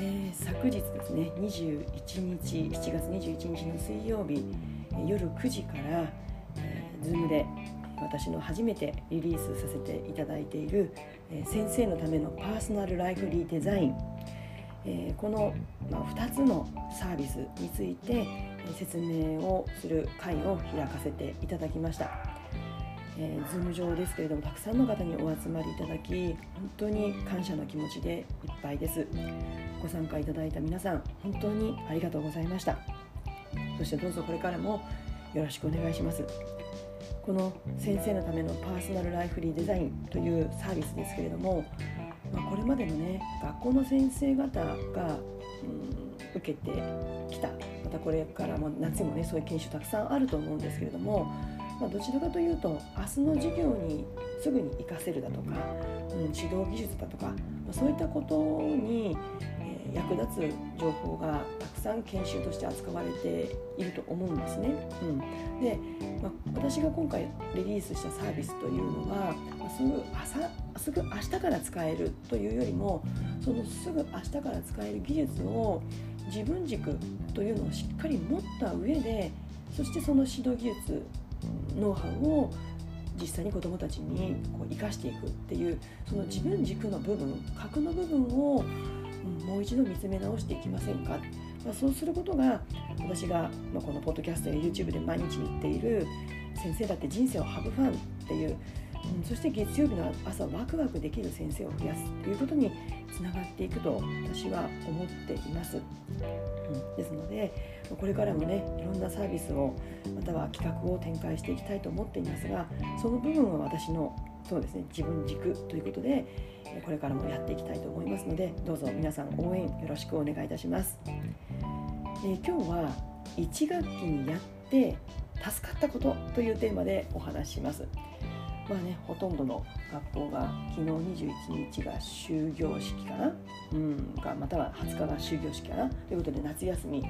えー、昨日ですね21日7月21日の水曜日夜9時から、えー、Zoom で私の初めてリリースさせていただいている、えー、先生のためのパーソナルライフリーデザイン、えー、この、まあ、2つのサービスについて説明をする会を開かせていただきました。えー、ズーム上ですけれどもたくさんの方にお集まりいただき本当に感謝の気持ちでいっぱいです。ご参加いただいた皆さん本当にありがとうございました。そしてどうぞこれからもよろしくお願いします。この先生のためのパーソナルライフリーデザインというサービスですけれども、まあ、これまでのね学校の先生方が、うん、受けてきた。またこれからも夏もねそういう研修たくさんあると思うんですけれども、まあ、どちらかというと明日の授業にすぐに活かせるだとか、うん、指導技術だとか、まあ、そういったことに、えー、役立つ情報がたくさん研修として扱われていると思うんですね。うん、で、まあ、私が今回リリースしたサービスというのは、まあ、すぐ朝すぐ明日から使えるというよりもそのすぐ明日から使える技術を自分軸というのをしっかり持った上でそしてその指導技術ノウハウを実際に子どもたちにこう生かしていくっていうその自分軸の部分核の部分をもう一度見つめ直していきませんか、まあ、そうすることが私が、まあ、このポッドキャストや YouTube で毎日言っている先生だって人生をハブファンっていううん、そして月曜日の朝ワクワクできる先生を増やすということにつながっていくと私は思っています、うん、ですのでこれからもねいろんなサービスをまたは企画を展開していきたいと思っていますがその部分は私のそうですね自分軸ということでこれからもやっていきたいと思いますのでどうぞ皆さん応援よろしくお願いいたします、えー、今日は1学期にやって助かったことというテーマでお話ししますまあねほとんどの学校が昨日21日が終業式かな、うん、かまたは20日が終業式かな。ということで夏休み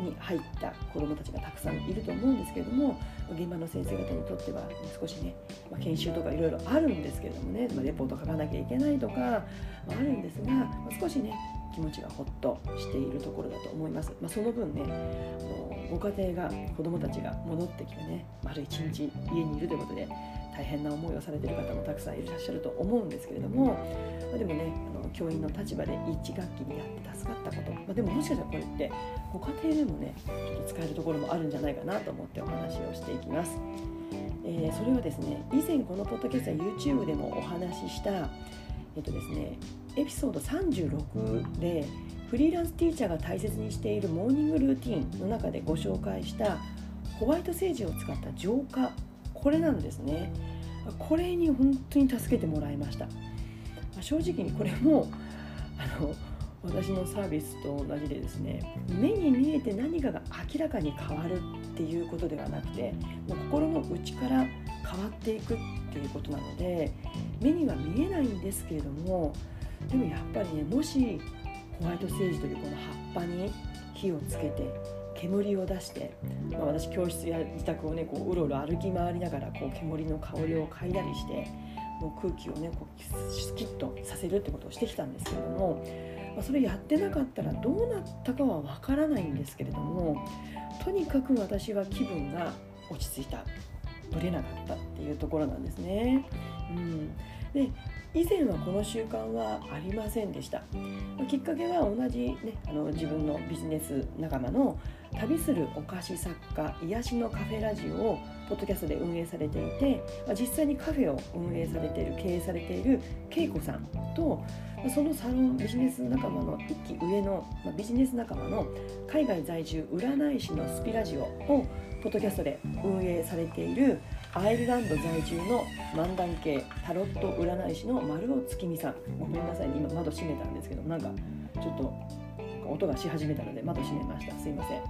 に入った子どもたちがたくさんいると思うんですけれども現場の先生方にとっては少しね、まあ、研修とかいろいろあるんですけれどもね、まあ、レポート書かなきゃいけないとか、あ、るんですが、まあ、少しね気持ちがほっとしているところだと思います、まあ、その分ねご家庭が子どもたちが戻ってきてね丸一日家にいるということで大変な思いをされてる方もたくさんいらっしゃると思うんですけれども、まあ、でもねあの教員の立場で1学期にやって助かったこと、まあ、でももしかしたらこれってご家庭でもねちょっと使えるところもあるんじゃないかなと思ってお話をしていきます。えー、それはですね以前このポッドキャストや YouTube でもお話ししたえっとですねエピソード36でフリーランスティーチャーが大切にしているモーニングルーティンの中でご紹介したホワイトセージを使った浄化これなんですね。これに本当に助けてもらいました。正直にこれもあの私のサービスと同じでですね目に見えて何かが明らかに変わるっていうことではなくてもう心の内から変わっていくっていうことなので目には見えないんですけれどもでもやっぱりねもしホワイトセージというこの葉っぱに火をつけて煙を出して、まあ、私教室や自宅をねこううろうろ歩き回りながらこう煙の香りを嗅いだりしてもう空気をねこうスキッとさせるってことをしてきたんですけれども、まあ、それやってなかったらどうなったかはわからないんですけれどもとにかく私は気分が落ち着いたぶれなかったっていうところなんですね。うん、で以前はこの習慣はありませんでした、きっかけは同じ、ね、あの自分のビジネス仲間の旅するお菓子作家癒しのカフェラジオをポッドキャストで運営されていて実際にカフェを運営されている経営されている恵子さんとそのサロンビジネス仲間の一期上の、まビジネス仲間の海外在住占い師のスピラジオをポッドキャストで運営されているアイルランド在住の漫談系タロット占い師の丸尾月美さん。ごめんなさい、今窓閉めたんですけどなんかちょっと音がし始めたので窓閉めましたすいません、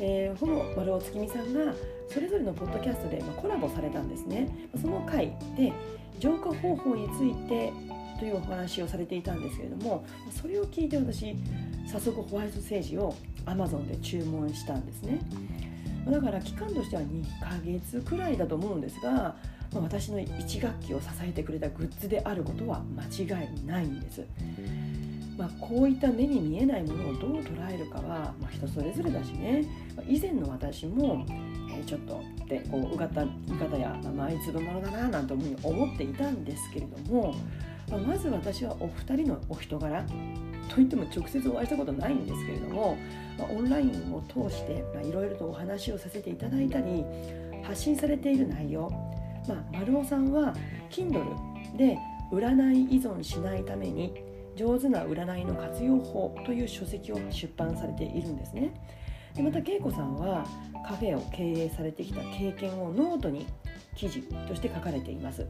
えー、ほの丸尾月見さんがそれぞれのポッドキャストで、ま、コラボされたんですね。その回で浄化方法についてというお話をされていたんですけれどもそれを聞いて私早速ホワイトセージを Amazon で注文したんですね。だから期間としては2ヶ月くらいだと思うんですが、私の1学期を支えてくれたグッズであることは間違いないんです、まあ、こういった目に見えないものをどう捉えるかは、まあ、人それぞれだしね、以前の私も、えー、ちょっとってこううがった言い方や、まあ、いつぶものだななんて思っていたんですけれども、まず私はお二人のお人柄といっても直接お会いしたことないんですけれども、まあ、オンラインを通していろいろとお話をさせていただいたり発信されている内容、まあ、丸尾さんは Kindle で占い依存しないために上手な占いの活用法という書籍を出版されているんですね。でまた恵子さんはカフェを経営されてきた経験をノートに記事として書かれています。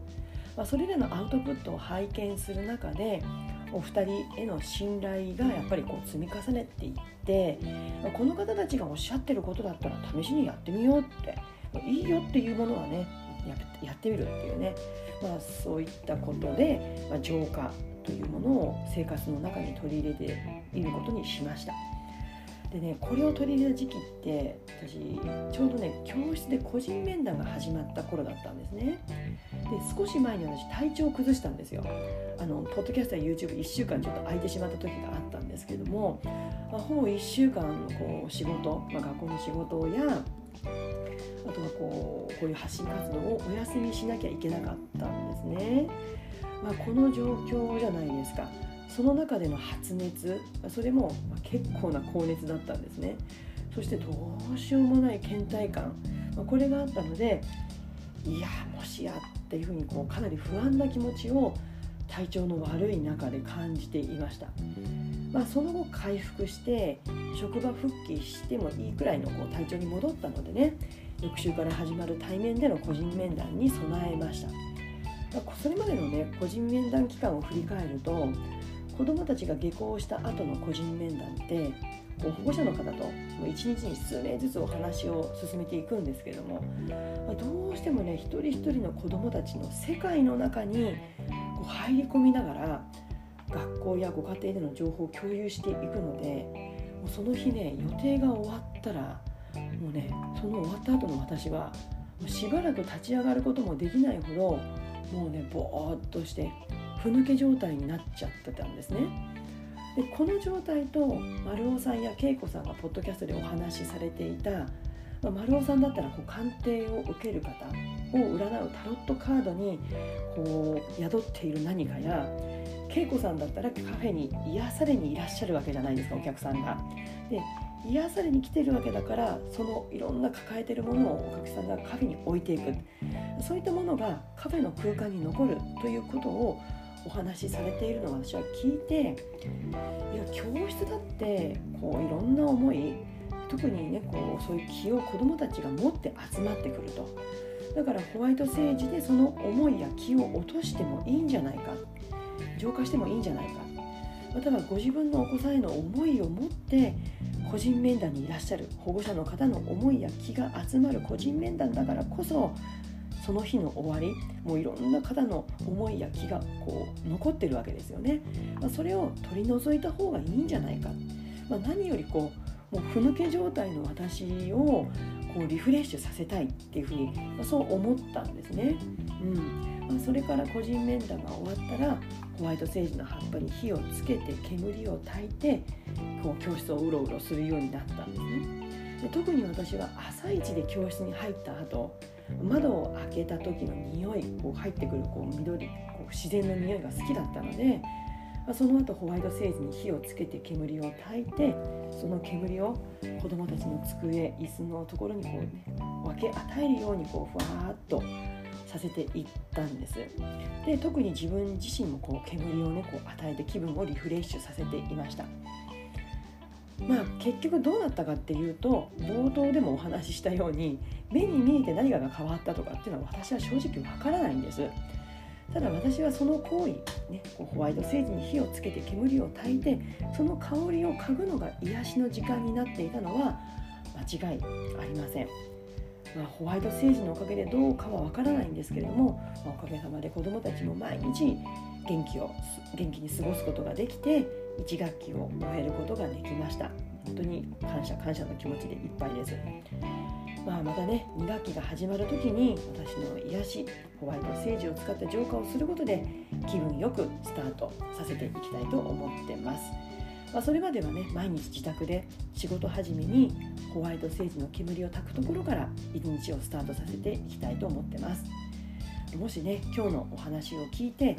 まあ、それらのアウトプットを拝見する中でお二人への信頼がやっぱりこう積み重ねていってこの方たちがおっしゃってることだったら試しにやってみようっていいよっていうものはねやってみるっていうね、まあ、そういったことで、まあ、浄化というものを生活の中に取り入れていることにしました。でねこれを取り入れた時期って私ちょうどね教室で個人面談が始まった頃だったんですね。で少し前に私体調を崩したんですよ。あのポッドキャストや YouTube1 週間ちょっと空いてしまった時があったんですけども、まあ、ほぼ1週間のこう仕事、まあ、学校の仕事やあとはこうこういう発信活動をお休みしなきゃいけなかったんですね、まあ、この状況じゃないですか。その中での発熱それも結構な高熱だったんですね。そしてどうしようもない倦怠感これがあったのでいやもしやっていうふうにこうかなり不安な気持ちを体調の悪い中で感じていました、まあ、その後回復して職場復帰してもいいくらいのこう体調に戻ったのでね翌週から始まる対面での個人面談に備えました。それまでのね個人面談期間を振り返ると子どもたちが下校した後の個人面談って保護者の方ともう1日に数名ずつお話を進めていくんですけども、どうしてもね一人一人の子どもたちの世界の中にこう入り込みながら学校やご家庭での情報を共有していくのでもうその日ね予定が終わったらもうねその終わった後の私はしばらく立ち上がることもできないほどもうねぼーっとしてふぬけ状態になっちゃってたんですね。でこの状態と丸尾さんや恵子さんがポッドキャストでお話しされていた、まあ、丸尾さんだったらこう鑑定を受ける方を占うタロットカードにこう宿っている何かや恵子さんだったらカフェに癒されにいらっしゃるわけじゃないですかお客さんが。で癒されに来てるわけだからそのいろんな抱えてるものをお客さんがカフェに置いていくそういったものがカフェの空間に残るということをお話しされているのを私は聞いていや教室だってこういろんな思い特にねこうそういう気を子どもたちが持って集まってくると。だからホワイトセージでその思いや気を落としてもいいんじゃないか。浄化してもいいんじゃないか。またはご自分のお子さんへの思いを持って個人面談にいらっしゃる保護者の方の思いや気が集まる個人面談だからこそその日の終わりもういろんな方の思いや気がこう残ってるわけですよね、まあ、それを取り除いた方がいいんじゃないか、まあ、何よりこうもうふぬけ状態の私をこうリフレッシュさせたいっていうふうに、まあ、そう思ったんですね、うん。まあ、それから個人面談が終わったらホワイトセージの葉っぱに火をつけて煙を焚いてこう教室をうろうろするようになったんですね。で特に私は朝一で教室に入った後窓を開けた時の匂いこう入ってくるこう緑こう自然の匂いが好きだったのでその後ホワイトセージに火をつけて煙を焚いてその煙を子どもたちの机椅子のところにこう、ね、分け与えるようにこうふわーっとさせていったんです。で特に自分自身もこう煙をねこう与えて気分をリフレッシュさせていました。まあ結局どうなったかっていうと冒頭でもお話ししたように目に見えて何かが変わったとかっていうのは私は正直わからないんです。ただ私はその行為、ね、こうホワイトセージに火をつけて煙を焚いてその香りを嗅ぐのが癒しの時間になっていたのは間違いありません、まあ、ホワイトセージのおかげでどうかはわからないんですけれども、まあ、おかげさまで子どもたちも毎日元気を元気に過ごすことができて1学期を終えることができました。本当に感謝感謝の気持ちでいっぱいです。まあ、またね2学期が始まる時に私の癒しホワイトセージを使った浄化をすることで気分よくスタートさせていきたいと思ってます、まあ、それまではね毎日自宅で仕事始めにホワイトセージの煙を焚くところから一日をスタートさせていきたいと思ってます。もしね今日のお話を聞いて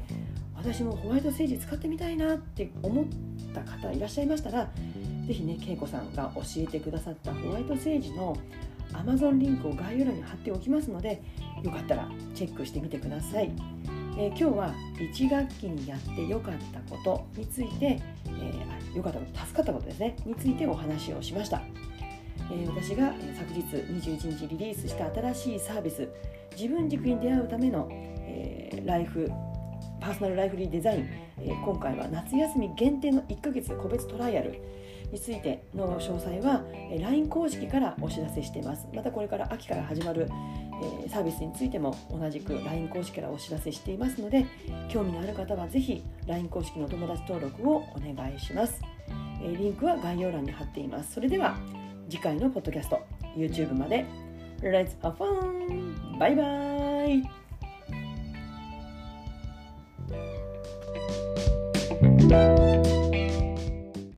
私もホワイトセージ使ってみたいなって思った方いらっしゃいましたら是非ね恵子さんが教えてくださったホワイトセージの Amazon リンクを概要欄に貼っておきますのでよかったらチェックしてみてください、えー、今日は1学期にやってよかったことについて、えー、よかったこと助かったことですねについてお話をしました、えー、私が昨日21日リリースした新しいサービス自分軸に出会うための、えライフパーソナルライフリーデザイン、え今回は夏休み限定の1ヶ月個別トライアルについての詳細は LINE 公式からお知らせしています。またこれから秋から始まるサービスについても同じく LINE 公式からお知らせしていますので興味のある方はぜひ LINE 公式のお友達登録をお願いします。リンクは概要欄に貼っています。それでは次回のポッドキャスト YouTube まで。Let's have fun! バイバーイ! thank you